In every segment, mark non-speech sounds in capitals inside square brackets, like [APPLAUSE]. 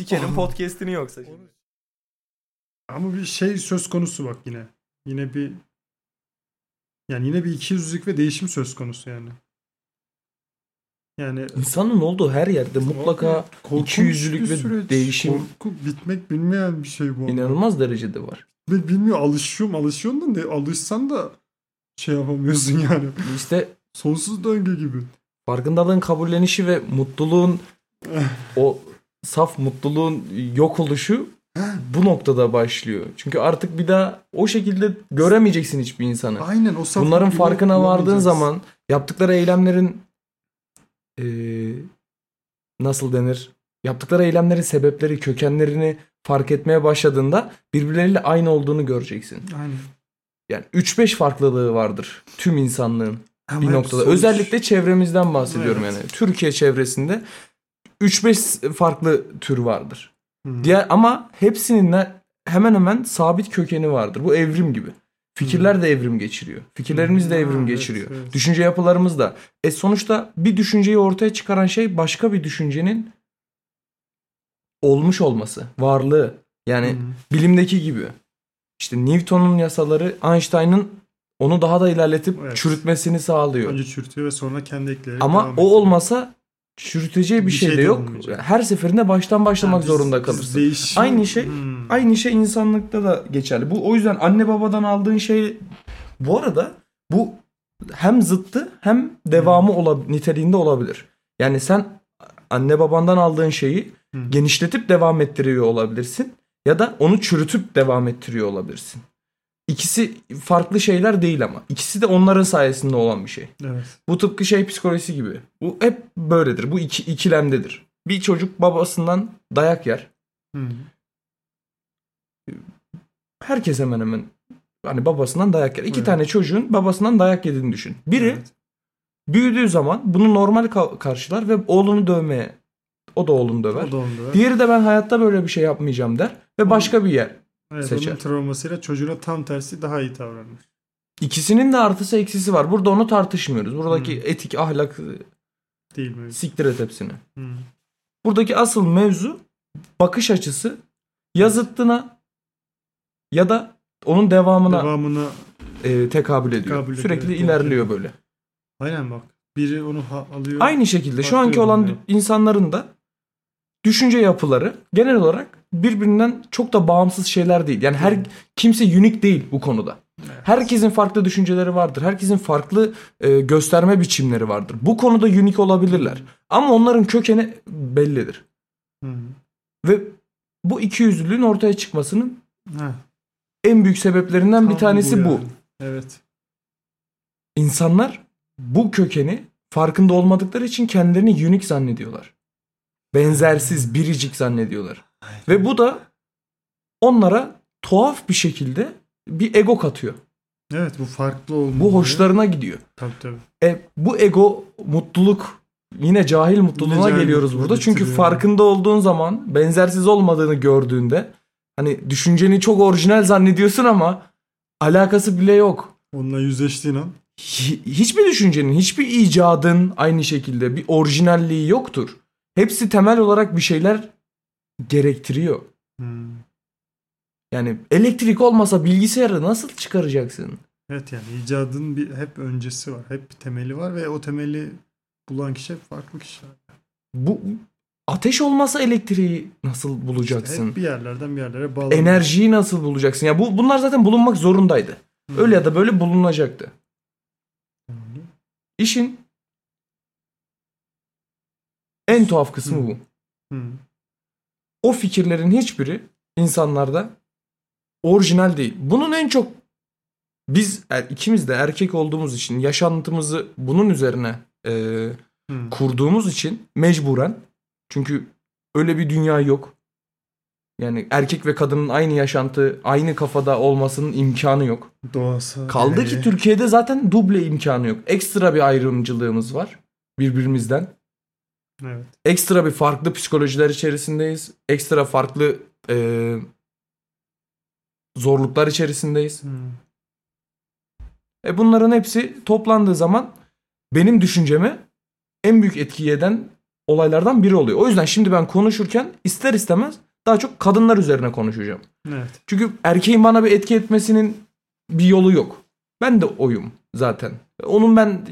Sikerim podcast'ini yoksa şimdi. Ama bir şey söz konusu bak yine. Yine bir yani yine bir ikiyüzlülük ve değişim söz konusu yani. Yani İnsanın olduğu her yerde mutlaka ikiyüzlülük ve süreç. değişim- Korku bitmek bilmeyen bir şey bu. inanılmaz derecede var. Ve bilmiyor alışıyorum alışıyorsun da ne alışsan da şey yapamıyorsun [LAUGHS] yani. İşte Sonsuz döngü gibi. farkındalığın kabullenişi ve mutluluğun [LAUGHS] o saf mutluluğun yok oluşu bu noktada başlıyor. Çünkü artık bir daha o şekilde göremeyeceksin hiçbir insanı. Aynen o saf Bunların farkına vardığın zaman yaptıkları eylemlerin eee, nasıl denir? Yaptıkları eylemlerin sebepleri, kökenlerini fark etmeye başladığında birbirleriyle aynı olduğunu göreceksin. Aynen. Yani 3-5 farklılığı vardır tüm insanlığın Ama bir noktada. sonuç- Özellikle çevremizden bahsediyorum Evet. yani. Türkiye çevresinde 3-5 farklı tür vardır. Hı. Diğer ama hepsinin de hemen hemen sabit kökeni vardır. Bu evrim gibi. Fikirler de evrim geçiriyor. Fikirlerimiz de Hı. evrim Ha, geçiriyor. evet. Düşünce yapılarımız da. E sonuçta bir düşünceyi ortaya çıkaran şey başka bir düşüncenin olmuş olması, varlığı. Yani Hı. bilimdeki gibi. İşte Newton'un yasaları Einstein'ın onu daha da ilerletip Evet. çürütmesini sağlıyor. Önce çürütüyor ve sonra kendi ekleyerek Ama o olmasa çürüteceği bir, Bir şey, şey de yok. olmayacak. Her seferinde baştan başlamak Yani zorunda kalırsın. değişim- Aynı şey- Hmm. Aynı şey insanlıkta da geçerli. Bu o yüzden anne babadan aldığın şey bu arada bu hem zıttı hem devamı olab niteliğinde olabilir. Yani sen anne babandan aldığın şeyi Hı. genişletip devam ettiriyor olabilirsin ya da onu çürütüp devam ettiriyor olabilirsin. İkisi farklı şeyler değil ama. İkisi de onların sayesinde olan bir şey. Evet. Bu tıpkı şey psikolojisi gibi. Bu hep böyledir. Bu iki, ikilemdedir. Bir çocuk babasından dayak yer. Hı. Herkes hemen hemen hani babasından dayak yer. İki Evet. tane çocuğun babasından dayak yediğini düşün. Biri Evet. büyüdüğü zaman bunu normal ka- karşılar ve oğlunu dövmeye o da oğlunu döver. O da onda. Diğeri de ben hayatta böyle bir şey yapmayacağım der ve başka bir yer. Evet, seçer. onun travmasıyla çocuğuna tam tersi daha iyi davranır. İkisinin de artısı eksisi var. Burada onu tartışmıyoruz. Buradaki Hmm. etik, ahlak Değil mi? siktir et hepsini. Hı. Buradaki asıl mevzu bakış açısı ya zıttına ya da onun devamına Devamına e, tekabül ediyor. Tekabül ediyor, Sürekli evet, ilerliyor evet. böyle. aynen bak. Biri onu alıyor. Aynı şekilde şu anki olan yorumluyor. insanların da düşünce yapıları genel olarak birbirinden çok da bağımsız şeyler değil. Yani her kimse unik değil bu konuda. Herkesin farklı düşünceleri vardır. Herkesin farklı e, gösterme biçimleri vardır. Bu konuda unik olabilirler. Ama onların kökeni bellidir. Ve bu ikiyüzlülüğün ortaya çıkmasının Heh, en büyük sebeplerinden bir tam tanesi bu. yani. Evet. İnsanlar bu kökeni farkında olmadıkları için kendilerini unik zannediyorlar. Benzersiz, biricik zannediyorlar. Ve bu da onlara tuhaf bir şekilde bir ego katıyor. Evet bu farklı olmalı. Bu hoşlarına gidiyor. Tabii tabii. E, bu ego mutluluk yine cahil mutluluğuna Yine cahil geliyoruz mutluluğu burada. Çünkü farkında olduğun zaman benzersiz olmadığını gördüğünde hani düşünceni çok orijinal zannediyorsun ama alakası bile yok. Onunla yüzleştiğin an. Hi- hiçbir düşüncenin, hiçbir icadın aynı şekilde bir orijinalliği yoktur. Hepsi temel olarak bir şeyler gerektiriyor. Hmm. Yani elektrik olmasa bilgisayarı nasıl çıkaracaksın? Evet yani icadın bir hep öncesi var. Hep bir temeli var ve o temeli bulan kişi hep farklı kişiler. Bu ateş olmasa elektriği nasıl bulacaksın? Hep bir yerlerden bir yerlere bağlı. Enerjiyi nasıl bulacaksın? Ya bu bunlar zaten bulunmak zorundaydı. Öyle ya da böyle bulunacaktı. İşin en tuhaf kısmı Hı. bu. Hı. O fikirlerin hiçbiri insanlarda orijinal değil. Bunun en çok biz er- ikimiz de erkek olduğumuz için yaşantımızı bunun üzerine e, Hı. kurduğumuz için mecburen çünkü öyle bir dünya yok. Yani erkek ve kadının aynı yaşantı, aynı kafada olmasının imkanı yok. Doğası. Kaldı ki. Türkiye'de zaten duble imkanı yok. Ekstra bir ayrımcılığımız var birbirimizden. Evet. Ekstra bir farklı psikolojiler içerisindeyiz. Ekstra farklı e, zorluklar içerisindeyiz. Hı. E bunların hepsi toplandığı zaman benim düşünceme en büyük etki eden olaylardan biri oluyor. O yüzden şimdi ben konuşurken ister istemez daha çok kadınlar üzerine konuşacağım. Evet. Çünkü erkeğin bana bir etki etmesinin bir yolu yok. Ben de oyum zaten. Onun ben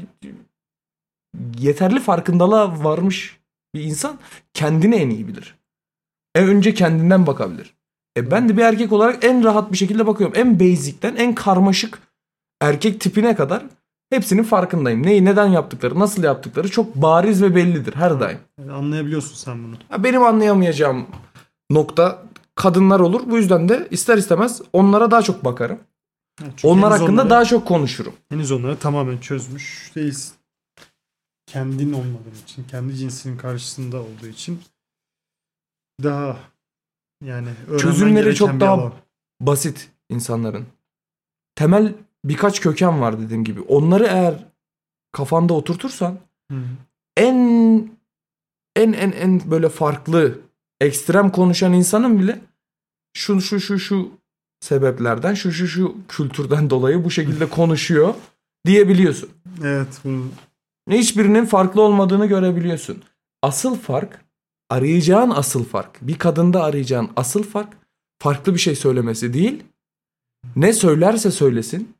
yeterli farkındalığa varmış bir insan kendini en iyi bilir. En önce kendinden bakabilir. E ben de bir erkek olarak en rahat bir şekilde bakıyorum. En basic'ten en karmaşık erkek tipine kadar hepsinin farkındayım. Neyi neden yaptıkları, nasıl yaptıkları çok bariz ve bellidir her daim. Yani anlayabiliyorsun sen bunu. Ya Benim anlayamayacağım nokta kadınlar olur. Bu yüzden de ister istemez onlara daha çok bakarım. Çünkü Onlar hakkında onları- daha çok konuşurum. henüz onları tamamen çözmüş değilsin. Kendin olmadığın için, kendi cinsinin karşısında olduğu için daha yani Çözümleri çok daha- alan. Basit insanların. Temel birkaç köken var dediğim gibi. Onları eğer kafanda oturtursan Hı. en en en en böyle farklı ekstrem konuşan insanın bile şu şu şu şu sebeplerden şu şu şu kültürden [LAUGHS] dolayı bu şekilde konuşuyor diyebiliyorsun. Evet bunu Hiçbirinin farklı olmadığını görebiliyorsun. Asıl fark arayacağın asıl fark. Bir kadında arayacağın asıl fark farklı bir şey söylemesi değil. Ne söylerse söylesin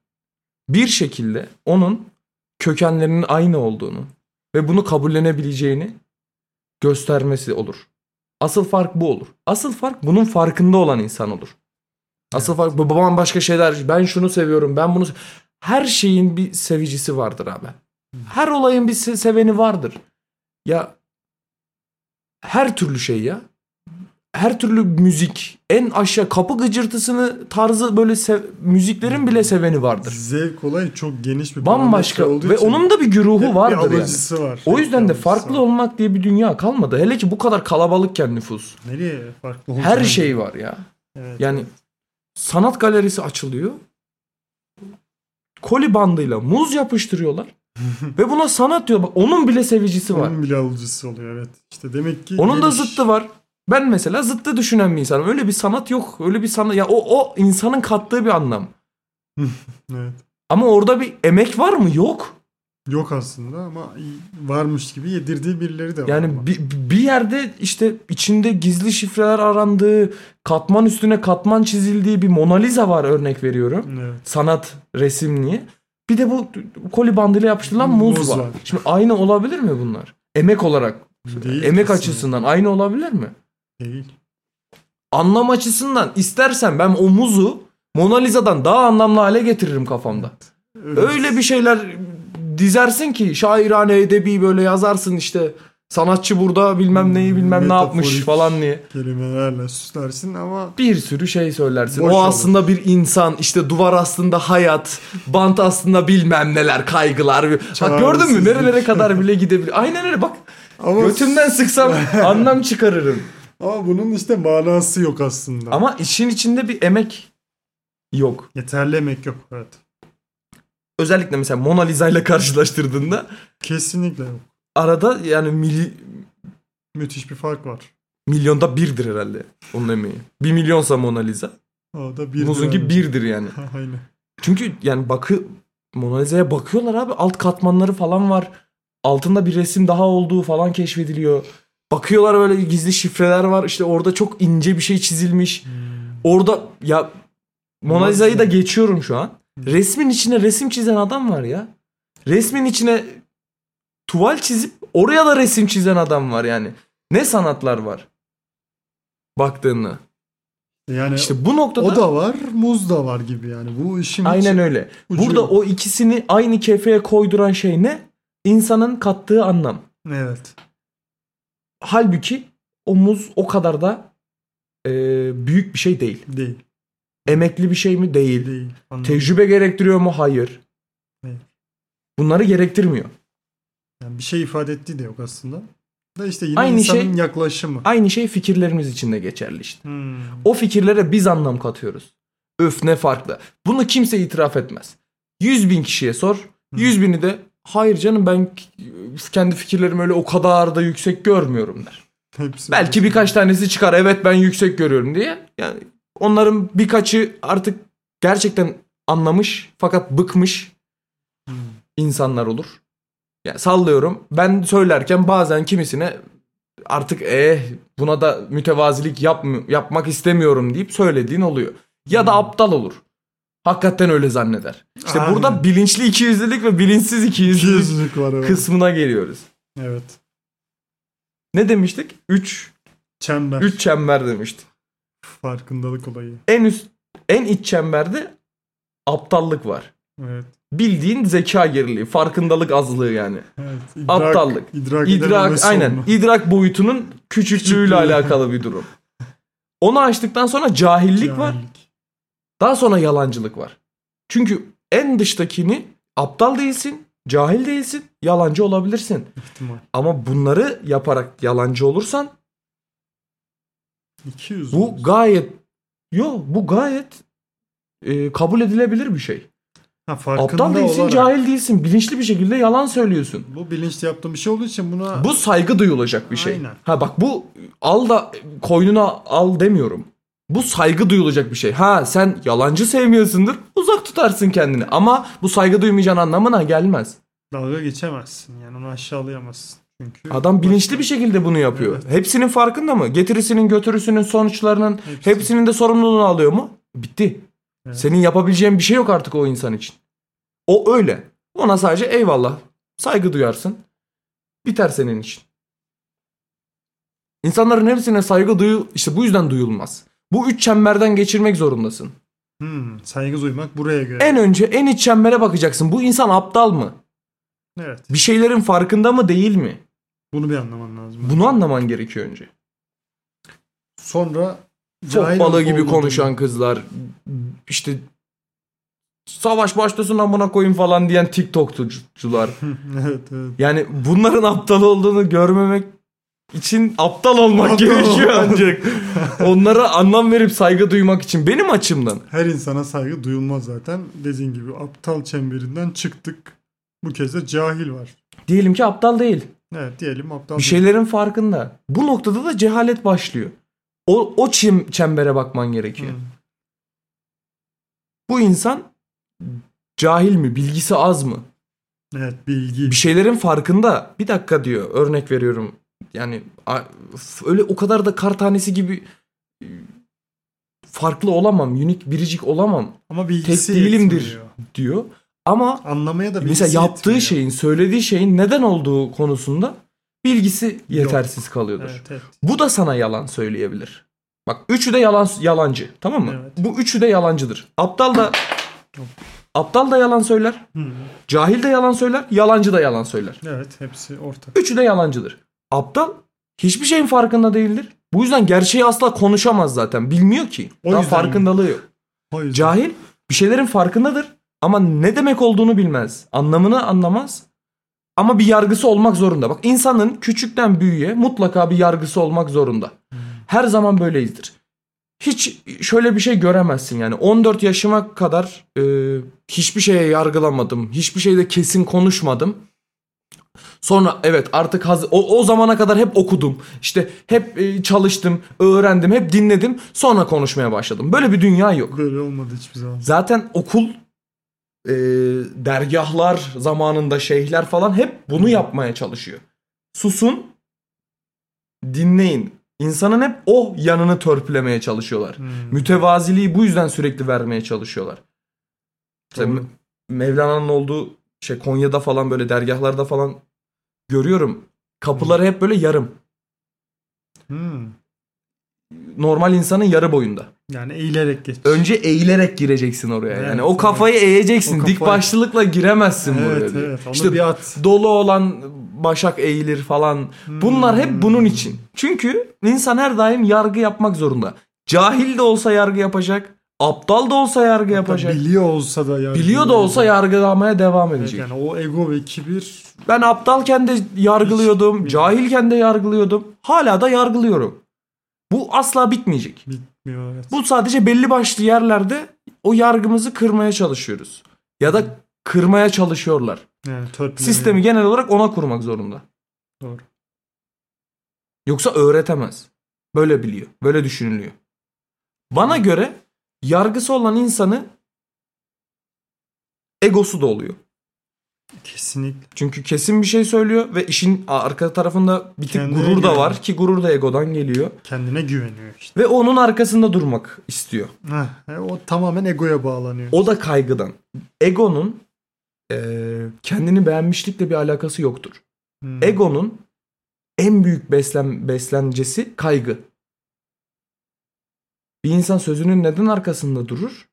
bir şekilde onun kökenlerinin aynı olduğunu ve bunu kabullenebileceğini göstermesi olur. Asıl fark bu olur. Asıl fark bunun farkında olan insan olur. Asıl fark babam başka şeyler ben şunu seviyorum ben bunu her şeyin bir sevicisi vardır abi. Her olayın bir se- seveni vardır. Ya her türlü şey ya. Her türlü müzik, en aşağı kapı gıcırtısını tarzı böyle sev- müziklerin bile seveni vardır. zevk olayı çok geniş bir Bambaşka olduğu ve için onun da bir güruhu bir vardır yani. alıcısı var. O yüzden bir de farklı var. olmak diye bir dünya kalmadı. Hele ki bu kadar kalabalıkken nüfus. Nereye farklı Her olacağını- şey var ya. Evet. Yani sanat galerisi açılıyor. Koli bandıyla muz yapıştırıyorlar. [LAUGHS] ve buna sanat diyor. Bak onun bile sevicisi var. Onun bile alıcısı oluyor evet. İşte demek ki Onun da zıttı var. Ben mesela zıttı düşünen bir insanım. Öyle bir sanat yok. Öyle bir sanat ya o o insanın kattığı bir anlam. [LAUGHS] Evet. Ama orada bir emek var mı? Yok. Yok aslında ama varmış gibi yedirdiği birileri de var. Yani bir, bir yerde işte içinde gizli şifreler arandığı, katman üstüne katman çizildiği bir Mona Lisa var örnek veriyorum. Evet. Sanat resimliği. Bir de bu koli bandıyla yapıştırılan muz, Muz var. var. Şimdi aynı olabilir mi bunlar? Emek olarak, Değil emek kesinlikle. açısından aynı olabilir mi? Değil. Anlam açısından istersen ben o muzu Mona Lisa'dan daha anlamlı hale getiririm kafamda. Öyle bir şeyler dizersin ki şairane edebi böyle yazarsın işte sanatçı burada bilmem neyi bilmem ne yapmış falan diye. kelimelerle süslersin ama Bir sürü şey söylersin. Boş o olur. aslında bir insan işte duvar aslında hayat, bant aslında bilmem neler kaygılar. Bak gördün mü nerelere kadar bile gidebilir. Aynen öyle bak ama götümden sıksam [LAUGHS] anlam çıkarırım. ama bunun işte manası yok aslında. Ama işin içinde bir emek yok. yeterli emek yok evet. Özellikle mesela Mona Lisa ile karşılaştırdığında Kesinlikle yok. Arada yani mili, Müthiş bir fark var. milyonda birdir herhalde onun emeği. Bir milyonsa Mona Lisa. O da bir Muzunki birdir yani. [LAUGHS] Aynen. Çünkü yani bakı Mona Lisa'ya bakıyorlar abi alt katmanları falan var. Altında bir resim daha olduğu falan keşfediliyor. Bakıyorlar böyle gizli şifreler var. İşte orada çok ince bir şey çizilmiş. Orada ya Mona? Lisa'yı da geçiyorum şu an. Resmin içine resim çizen adam var ya. Resmin içine tuval çizip oraya da resim çizen adam var yani. Ne sanatlar var? Baktığında. Yani İşte bu noktada o da var, muz da var gibi yani. Bu işin aynen öyle. ucu Burada o ikisini aynı kefeye koyduran şey ne? İnsanın kattığı anlam. Evet. Halbuki o muz o kadar da e, büyük bir şey değil. Değil. Emekli bir şey mi? Değil. Değil. Anladım. Tecrübe gerektiriyor mu? Hayır. Evet. Bunları gerektirmiyor. Yani bir şey ifade ettiği de yok aslında. Da işte yine Aynı insanın şey- yaklaşımı. Aynı şey fikirlerimiz için de geçerli işte. Hmm. O fikirlere biz anlam katıyoruz. Öf ne farklı. Bunu kimse itiraf etmez. 100 bin kişiye sor. 100 bini de hayır canım ben kendi fikirlerimi öyle o kadar da yüksek görmüyorum der. Hepsi Belki birkaç tanesi çıkar evet ben yüksek görüyorum diye. Yani onların birkaçı artık gerçekten anlamış fakat bıkmış Hmm. insanlar olur. Yani sallıyorum ben söylerken bazen kimisine artık eh buna da mütevazilik yapm- yapmak istemiyorum deyip söylediğin oluyor. Ya da aptal olur. Hakikaten öyle zanneder. İşte Aynen. burada bilinçli ikiyüzlülük ve bilinçsiz ikiyüzlülük İkiyüzlülük var evet. kısmına geliyoruz. Evet. Ne demiştik? 3 Çember. 3 çember demiştik. Farkındalık olayı. En üst en iç çemberde aptallık var. Evet. Bildiğin zeka geriliği, farkındalık azlığı yani. Evet. İdrak, Aptallık. İdrak, İdrak aynen. sorunu. İdrak boyutunun küçüklüğüyle Küçüklüğü. alakalı bir durum. Onu açtıktan sonra cahillik var. Cahillik. Daha sonra yalancılık var. Çünkü en dıştakini aptal değilsin, cahil değilsin, yalancı olabilirsin. ihtimal. Ama bunları yaparak yalancı olursan 200. bu gayet yo bu gayet e, kabul edilebilir bir şey. Ha, farkında Aptal değilsin, olarak, cahil değilsin. Bilinçli bir şekilde yalan söylüyorsun. Bu bilinçli yaptığım bir şey olduğu için buna Bu saygı duyulacak bir şey. Aynen. Ha bak bu al da koynuna al demiyorum. Bu saygı duyulacak bir şey. Ha sen yalancı sevmiyorsundur. Uzak tutarsın kendini. Ama bu saygı duymayacağın anlamına gelmez. dalga geçemezsin. Yani onu aşağılayamazsın. Çünkü Adam bilinçli bir şekilde bunu yapıyor. Evet. Hepsinin farkında mı? Getirisinin, götürüsünün, sonuçlarının Hepsi. hepsinin de sorumluluğunu alıyor mu? Bitti. Evet. Senin yapabileceğin bir şey yok artık o insan için. O öyle. Ona sadece eyvallah. Saygı duyarsın. Biter senin için. İnsanların hepsine saygı duyu işte bu yüzden duyulmaz. Bu üç çemberden geçirmek zorundasın. Hmm, saygı duymak buraya göre. En önce en iç çembere bakacaksın. Bu insan aptal mı? Evet. Bir şeylerin farkında mı değil mi? Bunu bir anlaman lazım. Bunu anlaman gerekiyor önce. Sonra Çok balığı gibi konuşan kızlar işte savaş başlasın amına koyayım falan diyen TikTokçular. [LAUGHS] evet evet. Yani bunların aptal olduğunu görmemek için aptal olmak gerekiyor ancak. Onlara anlam verip saygı duymak için benim açımdan. Her insana saygı duyulmaz zaten. Dediğin gibi aptal çemberinden çıktık. Bu kez de cahil var. Diyelim ki aptal değil. Evet diyelim aptal. Bir şeylerin farkında. Bu noktada da cehalet başlıyor. O, o çim, çembere bakman gerekiyor. Hmm. Bu insan cahil mi? Bilgisi az mı? Evet bilgi. bir şeylerin farkında. Bir dakika diyor. Örnek veriyorum. Yani öyle o kadar da kar tanesi gibi e, farklı olamam. Unik biricik olamam Ama bilgisi tek değilimdir. yetmiyor. diyor. Ama Anlamaya da mesela yaptığı yetmiyor. şeyin, söylediği şeyin neden olduğu konusunda bilgisi yetersiz kalıyordur. Evet, evet. Bu da sana yalan söyleyebilir. Bak üçü de yalan yalancı. Tamam mı? Evet. Bu üçü de yalancıdır. Aptal da aptal da yalan söyler. Hı. Cahil de yalan söyler. Yalancı da yalan söyler. Evet hepsi ortak. Üçü de yalancıdır. Aptal hiçbir şeyin farkında değildir. Bu yüzden gerçeği asla konuşamaz zaten. Bilmiyor ki. O Daha farkındalığı yok. O yüzden. Cahil bir şeylerin farkındadır ama ne demek olduğunu bilmez. Anlamını anlamaz. Ama bir yargısı olmak zorunda. Bak insanın küçükten büyüğe mutlaka bir yargısı olmak zorunda. Her zaman böyleyizdir. Hiç şöyle bir şey göremezsin yani. 14 yaşıma kadar e, hiçbir şeye yargılamadım. Hiçbir şeyde kesin konuşmadım. Sonra evet artık haz- o, o zamana kadar hep okudum. İşte hep e, çalıştım, öğrendim, hep dinledim. Sonra konuşmaya başladım. Böyle bir dünya yok. Böyle olmadı hiçbir zaman. Zaten okul e, dergahlar zamanında şeyhler falan hep bunu yapmaya çalışıyor. Susun, dinleyin. İnsanın hep o yanını törpülemeye çalışıyorlar. Hmm. Mütevaziliği bu yüzden sürekli vermeye çalışıyorlar. İşte Mevlana'nın olduğu şey Konya'da falan böyle dergahlarda falan görüyorum. Kapıları hep böyle yarım. Hmm. Normal insanın yarı boyunda. Yani eğilerek geç. Önce eğilerek gireceksin oraya. Evet, yani o evet. kafayı eğeceksin. O Dik kafayı- başlılıkla giremezsin buraya. evet diyor. evet. İşte bir at. dolu olan başak eğilir falan. Bunlar hep Hmm. bunun için. Çünkü insan her daim yargı yapmak zorunda. Cahil de olsa yargı yapacak. Aptal da olsa yargı Hatta yapacak. Biliyor olsa da yargı. Biliyor da olsa yargılamaya devam Evet, edecek. yani o ego ve kibir Ben aptalken de yargılıyordum. Hiç- Cahilken de yargılıyordum. Hala da yargılıyorum. Bu asla bitmeyecek. bitmiyor. Evet. Bu sadece belli başlı yerlerde o yargımızı kırmaya çalışıyoruz. Ya da kırmaya çalışıyorlar. Yani Sistemi genel olarak ona kurmak zorunda. Doğru. Yoksa öğretemez. Böyle biliyor. Böyle düşünülüyor. Bana göre yargısı olan insanı egosu da oluyor. Kesinlikle. Çünkü kesin bir şey söylüyor ve işin arka tarafında bir tık Kendine gurur da var ki gurur da egodan geliyor. Kendine güveniyor işte. Ve onun arkasında durmak istiyor. Heh, e, o tamamen egoya bağlanıyor. O da kaygıdan. Egonun eee, kendini beğenmişlikle bir alakası yoktur. Hmm. Egonun en büyük beslen beslencesi kaygı. Bir insan sözünün neden arkasında durur?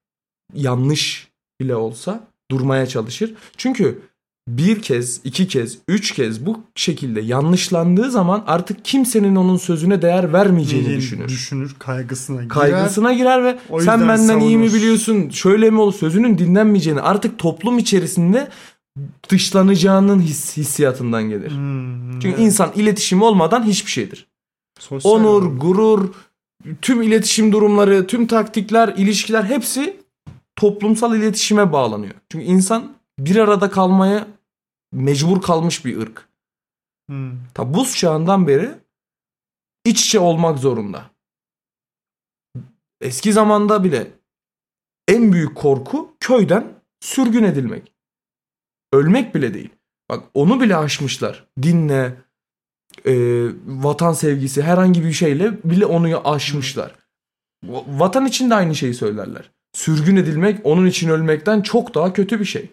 Yanlış bile olsa durmaya çalışır. Çünkü bir kez, iki kez, üç kez bu şekilde yanlışlandığı zaman artık kimsenin onun sözüne değer vermeyeceğini Neyini düşünür. Düşünür, kaygısına girer. Kaygısına girer ve O sen benden iyi mi savunur. biliyorsun? Şöyle mi olur? Sözünün dinlenmeyeceğini artık toplum içerisinde dışlanacağının his, hissiyatından gelir. Hmm, Çünkü evet. insan iletişimi olmadan hiçbir şeydir. Sosyal Onur, varlık. gurur, tüm iletişim durumları, tüm taktikler, ilişkiler hepsi toplumsal iletişime bağlanıyor. Çünkü insan bir arada kalmaya mecbur kalmış bir ırk. Hmm. Ta buz çağından beri iç içe olmak zorunda. Eski zamanda bile en büyük korku köyden sürgün edilmek. Ölmek bile değil. Bak onu bile aşmışlar. Dinle, e, vatan sevgisi herhangi bir şeyle bile onu aşmışlar. Va- Vatan için de aynı şeyi söylerler. Sürgün edilmek onun için ölmekten çok daha kötü bir şey.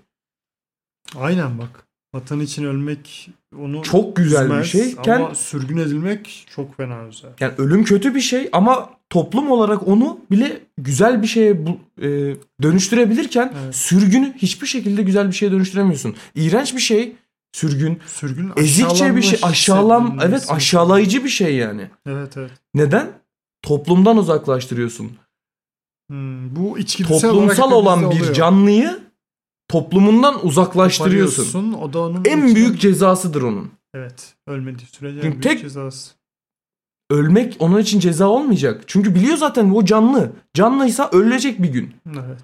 Aynen bak. Vatan için ölmek onu Çok güzel bir üzmez şeyken ama sürgün edilmek çok fena güzel. Yani ölüm kötü bir şey ama toplum olarak onu bile güzel bir şeye bu, e, dönüştürebilirken Evet. sürgünü hiçbir şekilde güzel bir şeye dönüştüremiyorsun. İğrenç bir şey sürgün, Sürgün ezikçe bir şey, aşağılam evet aşağılayıcı bir şey yani. Evet evet. Neden? Toplumdan uzaklaştırıyorsun. Hmm, bu içgüdüsel Toplumsal olan bir oluyor. canlıyı toplumundan uzaklaştırıyorsun. O da onun En içine- büyük cezasıdır onun. Evet. Ölmediği sürece en Çünkü büyük tek- cezası. Ölmek onun için ceza olmayacak. Çünkü biliyor zaten o canlı. Canlıysa ölecek bir gün. Evet.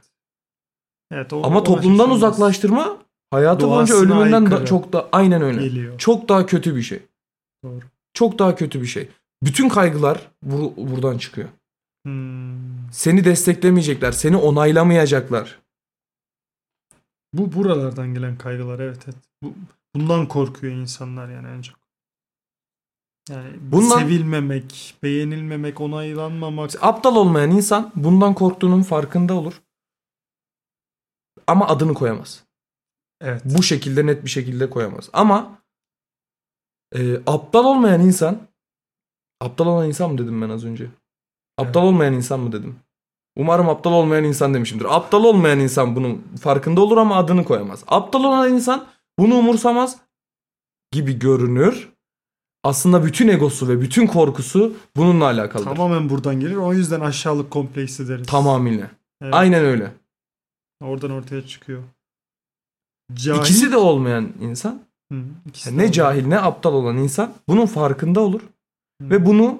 Evet, o, Ama toplumdan uzaklaştırma hayatı boyunca ölümünden da çok da aynen öyle. geliyor. Çok daha kötü bir şey. Doğru. Çok daha kötü bir şey. Bütün kaygılar bu- buradan çıkıyor. Hmm. Seni desteklemeyecekler, seni onaylamayacaklar. Bu buralardan gelen kaygılar evet evet. Bu, bundan korkuyor insanlar yani en çok. Yani Bundan- sevilmemek, beğenilmemek, onaylanmamak. Aptal olmayan insan bundan korktuğunun farkında olur. Ama adını koyamaz. Evet. Bu şekilde net bir şekilde koyamaz. Ama e, aptal olmayan insan aptal olan insan mı dedim ben az önce? Aptal olmayan insan mı dedim? Umarım aptal olmayan insan demişimdir. Aptal olmayan insan bunun farkında olur ama adını koyamaz. Aptal olan insan bunu umursamaz gibi görünür. Aslında bütün egosu ve bütün korkusu bununla alakalıdır. Tamamen buradan gelir. O yüzden aşağılık kompleksi deriz. Tamamıyla. Evet, Aynen öyle. Oradan ortaya çıkıyor. Cahil. İkisi de olmayan insan, Hı, ikisi yani ne var. cahil ne aptal olan insan bunun farkında olur Hı. ve bunu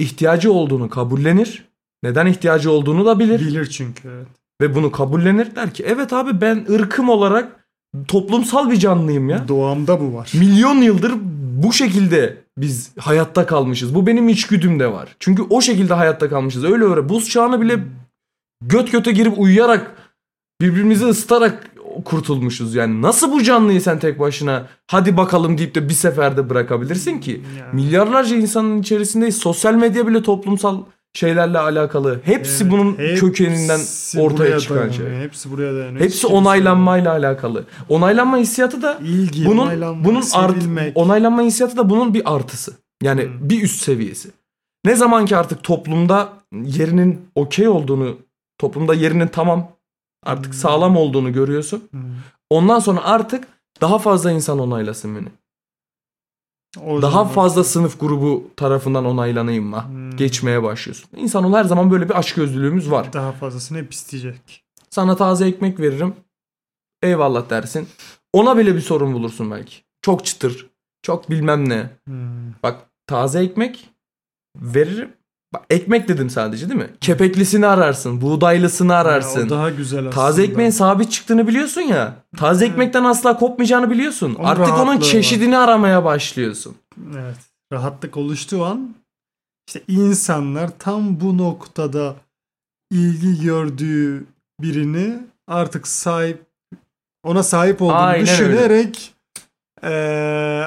ihtiyacı olduğunu kabullenir. Neden ihtiyacı olduğunu da bilir bilir çünkü. Evet. ve bunu kabullenir. Der ki evet abi ben ırkım olarak toplumsal bir canlıyım ya. Doğamda bu var. Milyon yıldır bu şekilde biz hayatta kalmışız. Bu benim içgüdümde var. Çünkü o şekilde hayatta kalmışız. Öyle öyle. Buz çağını bile göt göte girip uyuyarak birbirimizi ısıtarak kurtulmuşuz. Yani nasıl bu canlıyı sen tek başına hadi bakalım deyip de bir seferde bırakabilirsin ki? Yani. Milyarlarca insanın içerisindeyiz. Sosyal medya bile toplumsal şeylerle alakalı. Hepsi Evet, bunun hepsi kökeninden ortaya çıkan şey. dayanıyor. Hepsi buraya dayanıyor. Hepsi onaylanmayla alakalı. Onaylanma hissiyatı da İlgi, bunun bunun art, onaylanma hissiyatı da bunun bir artısı. Yani Hmm. bir üst seviyesi. Ne zaman ki artık toplumda yerinin okey olduğunu, toplumda yerinin tamam artık Hmm. sağlam olduğunu görüyorsun. Hı. Ondan sonra artık daha fazla insan onaylasın beni. O Daha zaman- fazla sınıf grubu tarafından onaylanayım mı? Hmm. Geçmeye başlıyorsun. İnsanın her zaman böyle bir açgözlülüğümüz var. Daha fazlasını hep isteyecek. Sana taze ekmek veririm. Eyvallah dersin. Ona bile bir sorun bulursun belki. Çok çıtır. Çok bilmem ne. Hmm. Bak taze ekmek veririm. Bak ekmek dedim sadece değil mi? Kepeklisini ararsın. Buğdaylısını Ya, ararsın. o daha güzel aslında. Taze ekmeğin sabit çıktığını biliyorsun ya. Taze Evet. ekmekten asla kopmayacağını biliyorsun. Onun Artık onun çeşidini aramaya başlıyorsun. Evet. Rahatlık oluştuğu an işte insanlar tam bu noktada ilgi gördüğü birini artık sahip ona sahip olduğunu Aynen düşünerek eee,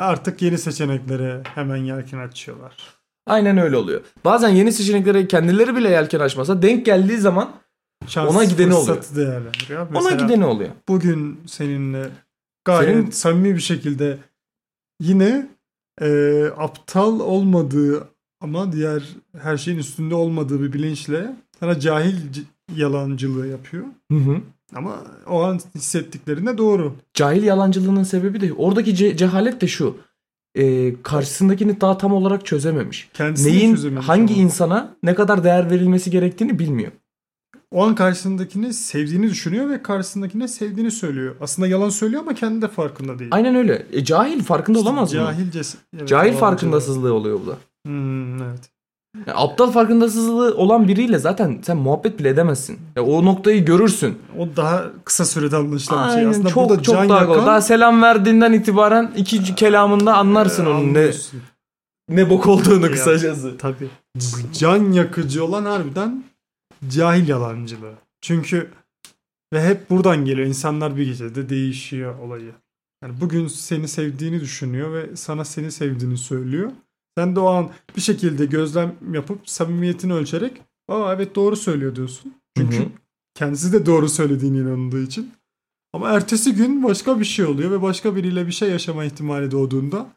artık yeni seçeneklere hemen yelken açıyorlar. Aynen öyle oluyor. Bazen yeni seçeneklere kendileri bile yelken açmasa denk geldiği zaman Şans Ona gideni oluyor. değerlendiriyor. ona Mesela gideni oluyor. bugün seninle gayet Senin- samimi bir şekilde yine eee, aptal olmadığı ama diğer her şeyin üstünde olmadığı bir bilinçle sana cahil yalancılığı yapıyor. Hı hı. Ama o an hissettiklerinde doğru. Cahil yalancılığının sebebi de oradaki ce- cehalet de şu. Ee, karşısındakini daha tam olarak çözememiş. Kendisini Neyin çözememiş hangi ama. insana ne kadar değer verilmesi gerektiğini bilmiyor. O an karşısındakini sevdiğini düşünüyor ve karşısındakine sevdiğini söylüyor. Aslında yalan söylüyor ama kendi de farkında değil. Aynen öyle. E, cahil farkında olamaz mı? Cahilce. evet, Cahil farkındasızlığı oluyor bu da. Hmm, evet. Yani aptal farkındasızlığı olan biriyle zaten sen muhabbet bile edemezsin. Ya o noktayı görürsün. O daha kısa sürede anlaşılan bir şey. Aslında çok burada çok can daha yakan. Daha selam verdiğinden itibaren ikinci kelamında anlarsın e, onun ne ne bok olduğunu Ya. kısacası. Tabii. Can yakıcı olan harbiden cahil yalancılığı. Çünkü ve hep buradan geliyor. İnsanlar bir gecede değişiyor olayı. Yani bugün seni sevdiğini düşünüyor ve sana seni sevdiğini söylüyor. Sen de o an bir şekilde gözlem yapıp samimiyetini ölçerek aa evet doğru söylüyor diyorsun. Çünkü Hı hı. kendisi de doğru söylediğine inandığı için. Ama ertesi gün başka bir şey oluyor ve başka biriyle bir şey yaşama ihtimali doğduğunda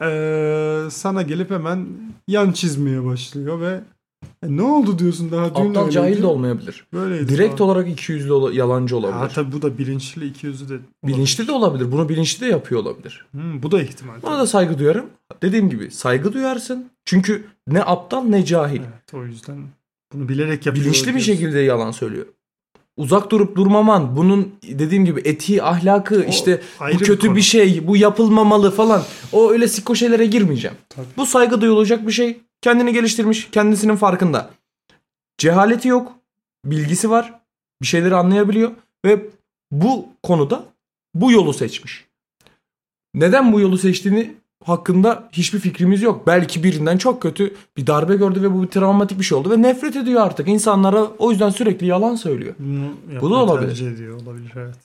eee, sana gelip hemen yan çizmeye başlıyor ve "E, ne oldu diyorsun daha dün Aptal cahil de olmayabilir. Böyleydi Direkt falan. olarak iki yüzlü ola- yalancı Ha, olabilir. tabii bu da bilinçli iki yüzlü de Bilinçli de olabilir. Bunu bilinçli de yapıyor olabilir. Hmm, bu da ihtimal. Buna da saygı duyarım. Dediğim gibi saygı duyarsın. Çünkü ne aptal ne cahil. Evet, o yüzden bunu bilerek yapıyor. Bilinçli bir şekilde yalan söylüyor. Uzak durup durmaman, bunun dediğim gibi etiği, ahlakı, O işte bu bir kötü konu. bir şey, bu yapılmamalı falan. O öyle sikko şeylere girmeyeceğim. Tabii. Bu saygı duyulacak bir şey. Kendini geliştirmiş, kendisinin farkında. Cehaleti yok, bilgisi var, bir şeyleri anlayabiliyor ve bu konuda bu yolu seçmiş. Neden bu yolu seçtiğini hakkında hiçbir fikrimiz yok. Belki birinden çok kötü bir darbe gördü ve bu bir travmatik bir şey oldu ve nefret ediyor artık. İnsanlara o yüzden sürekli yalan söylüyor. Bunu Bu da olabilir. tercih ediyor olabilir evet.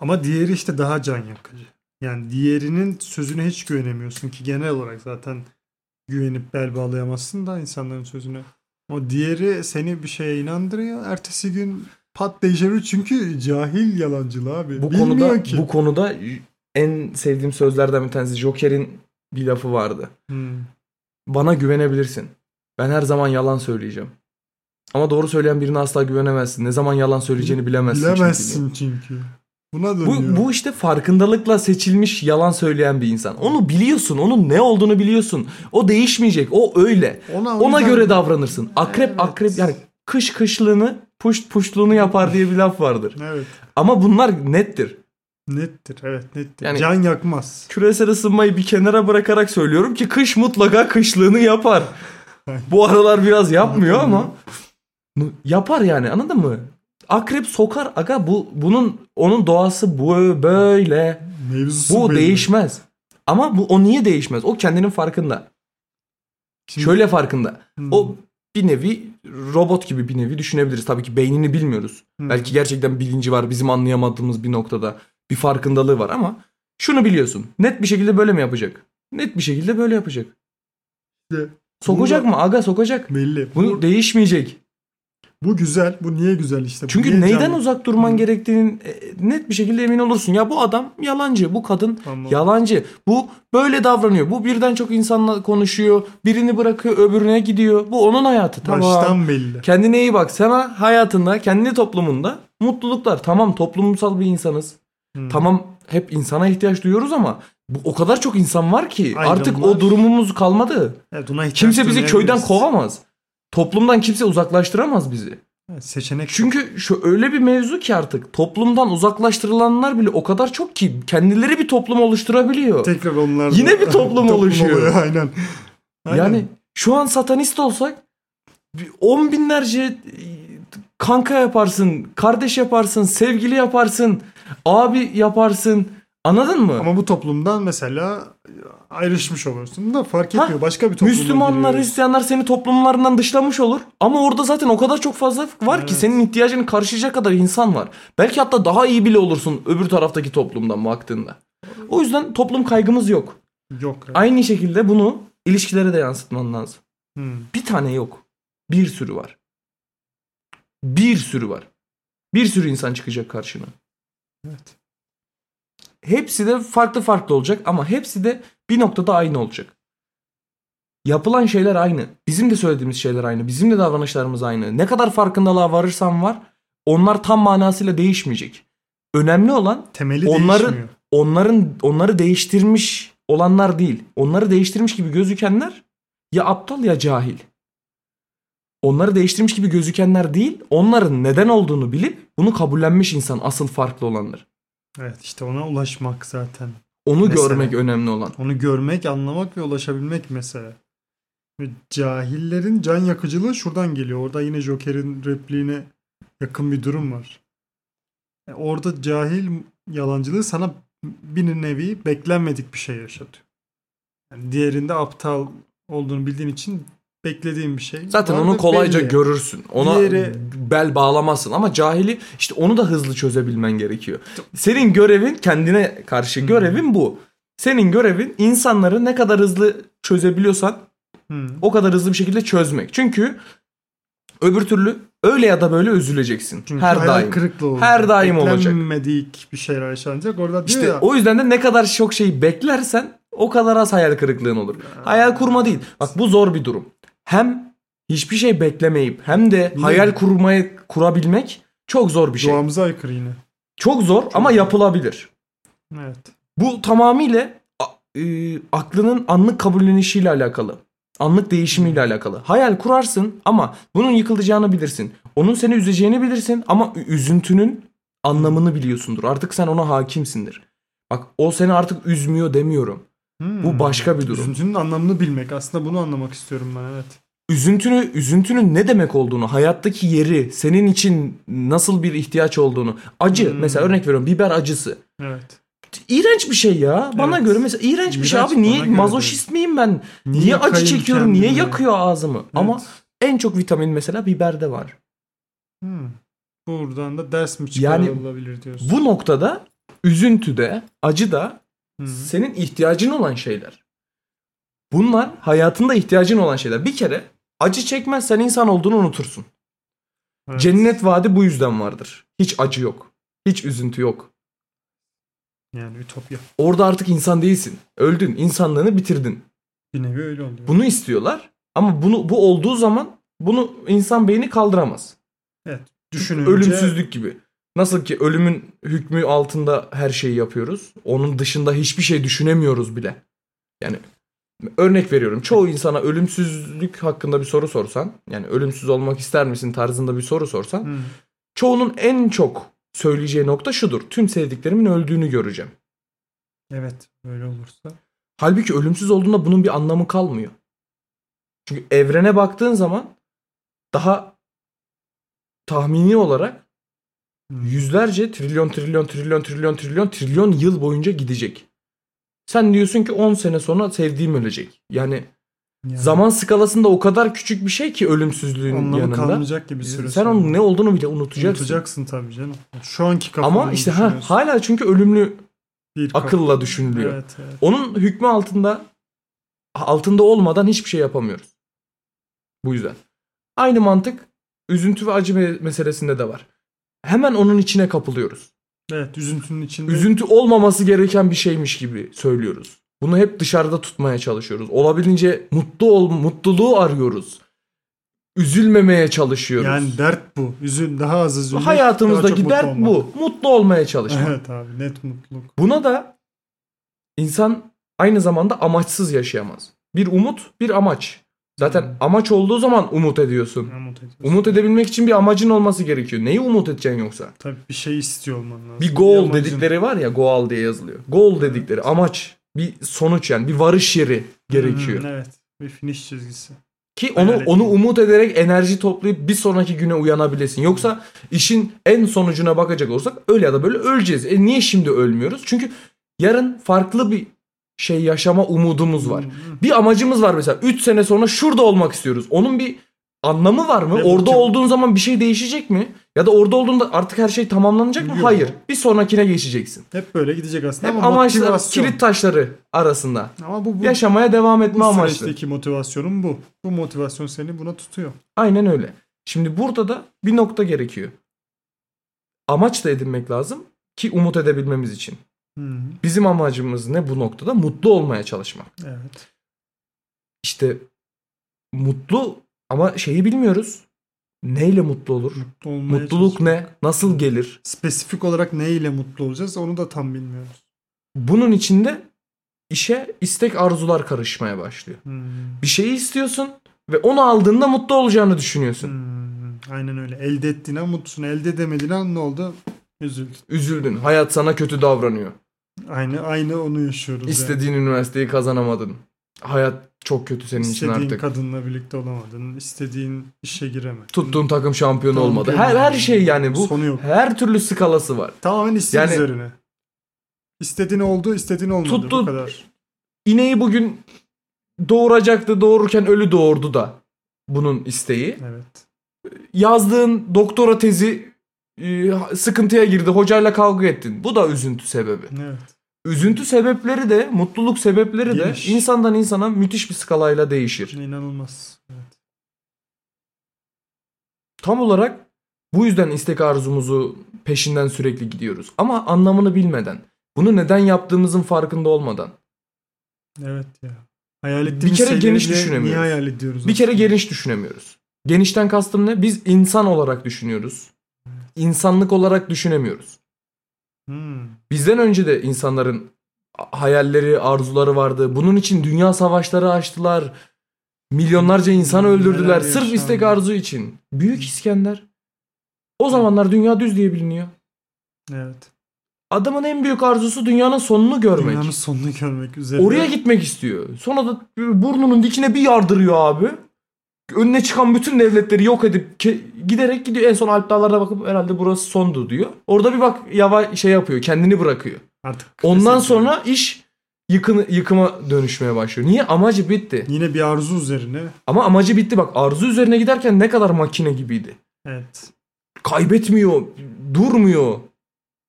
Ama diğeri işte daha can yakıcı. Yani diğerinin sözüne hiç güvenemiyorsun ki genel olarak zaten güvenip bel bağlayamazsın da insanların sözüne. O diğeri seni bir şeye inandırıyor. Ertesi gün pat değişebilir çünkü cahil yalancılığı abi. Bu Bilmiyor konuda ki. bu konuda en sevdiğim sözlerden bir tanesi Joker'in bir lafı vardı. Hmm. Bana güvenebilirsin. Ben her zaman yalan söyleyeceğim. Ama doğru söyleyen birine asla güvenemezsin. Ne zaman yalan söyleyeceğini bilemezsin. çünkü. Bilemezsin çünkü. Buna dönüyor. Bu, bu işte farkındalıkla seçilmiş yalan söyleyen bir insan. Onu biliyorsun. Onun ne olduğunu biliyorsun. O değişmeyecek. O öyle. ona, Ona göre davranırsın. Akrep Evet. akrep yani kış kışlığını puş puşluğunu yapar diye bir laf vardır. Evet. Ama bunlar nettir. Nettir. Evet nettir. Yani- Can yakmaz. Küresel ısınmayı bir kenara bırakarak söylüyorum ki kış mutlaka kışlığını yapar. Bu aralar biraz yapmıyor ama yapar yani anladın mı? Akrep sokar aga bu bunun onun doğası bu böyle. Mevzusu Bu belli. değişmez. Ama bu o niye değişmez? O kendinin farkında. Şimdi- Şöyle farkında. Hmm. O bir nevi robot gibi bir nevi düşünebiliriz. Tabii ki beynini bilmiyoruz. Hmm. Belki gerçekten bilinci var bizim anlayamadığımız bir noktada. Bir farkındalığı var ama şunu biliyorsun. Net bir şekilde böyle mi yapacak? Net bir şekilde böyle yapacak. İşte Sokacak Bunda- mı? Aga sokacak. belli. Bu Bu, değişmeyecek. Bu güzel. Bu niye güzel işte? Bu Çünkü niye neyden can- uzak durman gerektiğinin e, net bir şekilde emin olursun. Ya bu adam yalancı, bu kadın Tamam. yalancı. Bu böyle davranıyor. Bu birden çok insanla konuşuyor. Birini bırakıyor, öbürüne gidiyor. Bu onun hayatı. Tamam. Baştan belli. Kendine iyi bak. Sana hayatında, kendi toplumunda mutluluklar. Tamam toplumsal bir insanız. Hmm. Tamam hep insana ihtiyaç duyuyoruz ama bu o kadar çok insan var ki Ayrımlar. artık o durumumuz kalmadı. Evet, Kimse bizi köyden kovamaz. Toplumdan kimse uzaklaştıramaz bizi. Evet, seçenek Çünkü şu öyle bir mevzu ki artık toplumdan uzaklaştırılanlar bile o kadar çok ki kendileri bir toplum oluşturabiliyor. tekrar onlar Yine bir [LAUGHS] toplum oluşuyor. oluyor, Aynen. Aynen. Yani şu an satanist olsak on binlerce e, kanka yaparsın, kardeş yaparsın, sevgili yaparsın, abi yaparsın, Anladın mı? Ama bu toplumdan mesela ayrışmış olursun da fark etmiyor. Başka bir topluma Müslümanlar, giriyoruz. Hristiyanlar seni toplumlarından dışlamış olur. Ama orada zaten o kadar çok fazla var ki Evet. senin ihtiyacını karşılayacak kadar insan var. Belki hatta daha iyi bile olursun öbür taraftaki toplumdan baktığında. O yüzden toplum kaygımız yok. Yok. evet. Aynı şekilde bunu ilişkilere de yansıtman lazım. Hmm. Bir tane yok. Bir sürü var. Bir sürü var. Bir sürü insan çıkacak karşına. Evet. Hepsi de farklı farklı olacak ama hepsi de bir noktada aynı olacak. Yapılan şeyler aynı. Bizim de söylediğimiz şeyler aynı. Bizim de davranışlarımız aynı. Ne kadar farkındalığa varırsan var onlar tam manasıyla değişmeyecek. Önemli olan Temeli Onların- değişmiyor. onların onları değiştirmiş olanlar değil. Onları değiştirmiş gibi gözükenler ya aptal ya cahil. Onları değiştirmiş gibi gözükenler değil, onların neden olduğunu bilip bunu kabullenmiş insan asıl farklı olanlar. Evet işte ona ulaşmak zaten. Onu Mesela. görmek önemli olan. Onu görmek, anlamak ve ulaşabilmek mesele. Ve cahillerin can yakıcılığı şuradan geliyor. Orada yine Joker'in repliğine yakın bir durum var. E, Orada cahil yalancılığı sana bir nevi beklenmedik bir şey yaşatıyor. Yani diğerinde aptal olduğunu bildiğin için beklediğin bir şey. Zaten onu kolayca belli. görürsün. Ona Diğeri- bel bağlamazsın ama cahili işte onu da hızlı çözebilmen gerekiyor. Senin görevin kendine karşı görevin bu. Senin görevin insanları ne kadar hızlı çözebiliyorsan Hı. o kadar hızlı bir şekilde çözmek. Çünkü öbür türlü öyle ya da böyle üzüleceksin. Çünkü Her daim. kırıklığı olacak. Her daim olacak. Beklenmedik bir şeyler yaşanacak. Orada diyor İşte ya. o yüzden de ne kadar çok şeyi beklersen o kadar az hayal kırıklığın olur. Hayal kurma değil. Bak bu zor bir durum. Hem hiçbir şey beklemeyip hem de Ne? hayal kurmayı kurabilmek çok zor bir şey. Doğamıza aykırı yine. Çok zor ama zor. yapılabilir. Evet. Bu tamamıyla e, aklının anlık kabullenişiyle alakalı. Anlık değişimiyle alakalı. Hayal kurarsın ama bunun yıkılacağını bilirsin. Onun seni üzeceğini bilirsin ama üzüntünün anlamını biliyorsundur. Artık sen ona hakimsindir. Bak o seni artık üzmüyor demiyorum. Hmm. Bu başka bir durum. Üzüntünün anlamını bilmek. Aslında bunu anlamak istiyorum ben evet. Üzüntünü, üzüntünün ne demek olduğunu, hayattaki yeri, senin için nasıl bir ihtiyaç olduğunu. Acı Hmm. mesela örnek veriyorum biber acısı. Evet. İğrenç bir şey ya. Bana Evet. göre mesela iğrenç bir şey abi. Niye mazoşist miyim ben? Niye, Niye acı çekiyorum? Niye yakıyor ağzımı? Ama Evet. en çok vitamin mesela biberde var. Hmm. Buradan da ders mi Yani çıkarılabilir diyorsun. Bu noktada üzüntü de, acı da Hı. senin ihtiyacın olan şeyler. Bunlar hayatında ihtiyacın olan şeyler. Bir kere acı çekmezsen insan olduğunu unutursun. Evet. Cennet vaadi bu yüzden vardır. Hiç acı yok. Hiç üzüntü yok. Yani ütopya. Orada artık insan değilsin. Öldün. İnsanlığını bitirdin. Bir nevi öyle oluyor. Bunu istiyorlar. Ama bunu bu olduğu zaman bunu insan beyni kaldıramaz. Düşününce Ölümsüzlük gibi. Nasıl ki ölümün hükmü altında her şeyi yapıyoruz. Onun dışında hiçbir şey düşünemiyoruz bile. Yani örnek veriyorum. Çoğu insana ölümsüzlük hakkında bir soru sorsan, yani ölümsüz olmak ister misin tarzında bir soru sorsan, Hı. çoğunun en çok söyleyeceği nokta şudur. Tüm sevdiklerimin öldüğünü göreceğim. Evet öyle olursa. Halbuki ölümsüz olduğunda bunun bir anlamı kalmıyor. Çünkü evrene baktığın zaman daha tahmini olarak. Yüzlerce trilyon trilyon trilyon trilyon trilyon trilyon yıl boyunca gidecek. Sen diyorsun ki 10 sene sonra sevdiğim ölecek. Yani Yani zaman skalasında o kadar küçük bir şey ki ölümsüzlüğün anlamı yanında. kalmayacak gibi bir süre Sen sonra. onun ne olduğunu bile unutacaksın. Unutacaksın tabii canım. Şu anki kafanda Ama işte ha, hala çünkü ölümlü bir akılla düşünülüyor. Evet, evet. Onun hükmü altında altında olmadan hiçbir şey yapamıyoruz. Bu yüzden. Aynı mantık üzüntü ve acı me- meselesinde de var. Hemen onun içine kapılıyoruz. Evet üzüntünün içinde. Üzüntü olmaması gereken bir şeymiş gibi söylüyoruz. Bunu hep dışarıda tutmaya çalışıyoruz. Olabildiğince mutlu ol, mutluluğu arıyoruz. Üzülmemeye çalışıyoruz. yani dert bu. Üzün daha az üzülmek. Hayatımızdaki mutlu dert olmak. bu. Mutlu olmaya çalışmak. Evet abi net mutluluk. Buna da insan aynı zamanda amaçsız yaşayamaz. Bir umut, bir amaç. Zaten Hmm. amaç olduğu zaman umut ediyorsun. Umut ediyorsun. Umut edebilmek için bir amacın olması gerekiyor. Neyi umut edeceksin yoksa? Tabii bir şey istiyor olman lazım. Bir goal amacın- dedikleri var ya, goal diye yazılıyor. Goal dedikleri amaç, bir sonuç yani bir varış yeri gerekiyor. Hı, evet. Bir finish çizgisi. Ki onu Hayal onu umut ederek enerji toplayıp bir sonraki güne uyanabilesin. Yoksa işin en sonucuna bakacak olsak öyle ya da böyle öleceğiz. E niye şimdi ölmüyoruz? Çünkü Yarın farklı bir şey yaşama umudumuz var. Bir amacımız var mesela 3 sene sonra şurada olmak istiyoruz. Onun bir anlamı var mı? Ve bu orada kim- olduğun zaman bir şey değişecek mi? Ya da orada olduğunda artık her şey tamamlanacak mı? Yok. Hayır. Bir sonrakine geçeceksin. Hep böyle gidecek aslında Hep ama amaçlar motivasyon. kilit taşları arasında. Ama bu, bu, Yaşamaya devam etme bu amaçlı. süreçteki motivasyonun bu. Bu motivasyon seni buna tutuyor. Aynen öyle. Şimdi burada da bir nokta gerekiyor. Amaç da edinmek lazım ki umut edebilmemiz için. Hı. Bizim amacımız ne bu noktada? Mutlu olmaya çalışmak. Evet. İşte mutlu ama şeyi bilmiyoruz. Neyle mutlu olur? Mutlu Mutluluk çalışmak. ne? Nasıl gelir? Spesifik olarak ne ile mutlu olacağız onu da tam bilmiyoruz. Bunun içinde işe istek arzular karışmaya başlıyor. Hı, Bir şeyi istiyorsun ve onu aldığında mutlu olacağını düşünüyorsun. hı. Aynen öyle. Elde ettiğine mutlusun. Elde edemediğin an ne oldu? Üzüldün. Üzüldün. Hayat sana kötü davranıyor. Aynı aynı onu yaşıyoruz. yani. İstediğin üniversiteyi kazanamadın. Hayat çok kötü senin için İstediğin artık. kadınla birlikte olamadın. istediğin işe giremedin. Tuttuğun takım şampiyon olmadı. Her her şey yani bu Sonu yok. her türlü skalası var. Tamamen istek Yani- üzerine. İstediğin oldu, istediğin olmadı. Tuttu- Bu kadar. İneği bugün doğuracaktı. Doğururken ölü doğurdu da bunun isteği. Evet. Yazdığın doktora tezi sıkıntıya girdi. Hocayla kavga ettin. Bu da üzüntü sebebi. Evet. Üzüntü sebepleri de, mutluluk sebepleri Geniş. de insandan insana müthiş bir skalayla değişir. İnanılmaz. Evet. Tam olarak bu yüzden istek arzumuzu peşinden sürekli gidiyoruz. Ama anlamını bilmeden, bunu neden yaptığımızın farkında olmadan. Evet ya. Hayal ettiğimiz Bir kere geniş düşünemiyoruz. Niye hayal ediyoruz? Bir kere aslında? geniş düşünemiyoruz. Genişten kastım ne? Biz insan olarak düşünüyoruz. İnsanlık olarak düşünemiyoruz. Hmm. Bizden önce de insanların hayalleri, arzuları vardı. Bunun için dünya savaşları açtılar. Milyonlarca insan öldürdüler sırf istek arzu için. Büyük İskender. O zamanlar dünya düz diye biliniyor. Evet. Adamın en büyük arzusu dünyanın sonunu görmek. Dünyanın sonunu görmek üzere. Oraya gitmek istiyor. Sonra da burnunun dikine bir yardırıyor abi. Önüne çıkan bütün devletleri yok edip giderek gidiyor. En son Alp Dağları'na bakıp herhalde burası sondu diyor. Orada bir bak yavaş şey yapıyor. Kendini bırakıyor. Artık Ondan sonra iş yıkını, yıkıma dönüşmeye başlıyor. Niye? Amacı bitti. Yine bir arzu üzerine. Ama amacı bitti bak. Arzu üzerine giderken ne kadar makine gibiydi. Evet. Kaybetmiyor. Durmuyor.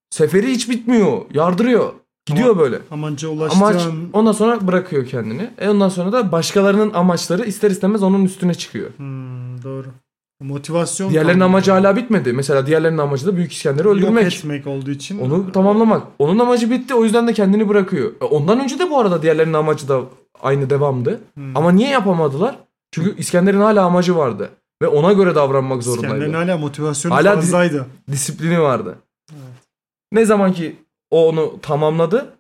Seferi hiç bitmiyor. Yardırıyor. Gidiyor Ama- böyle. Amaca ulaştığı Amaç an... ondan sonra bırakıyor kendini. E ondan sonra da başkalarının amaçları ister istemez onun üstüne çıkıyor. Hmm, doğru. Motivasyon Diğerlerinin kaldı. amacı hala bitmedi. Mesela diğerlerinin amacı da Büyük İskender'i Yok öldürmek. etmek olduğu için. Onu tamamlamak. Onun amacı bitti. O yüzden de kendini bırakıyor. E ondan önce de bu arada diğerlerinin amacı da aynı devamdı. Hmm. Ama niye yapamadılar? Çünkü İskender'in hala amacı vardı. Ve ona göre davranmak zorundaydı. İskender'in hala motivasyonu Hala fazlaydı. Disiplini vardı. Evet. Ne zaman ki o onu tamamladı.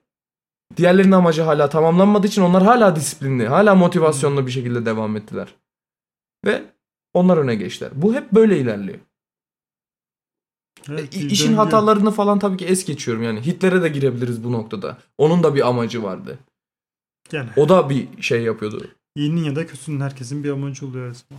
Diğerlerinin amacı hala tamamlanmadığı için onlar hala disiplinli, hala motivasyonlu bir şekilde devam ettiler. Ve onlar öne geçtiler. Bu hep böyle ilerliyor. Evet, E, işin döngü. hatalarını falan tabii ki es geçiyorum yani. Hitler'e de girebiliriz bu noktada. Onun da bir amacı vardı. Gene. O da bir şey yapıyordu. İyinin ya da kötünün herkesin bir amacı oluyor zaman.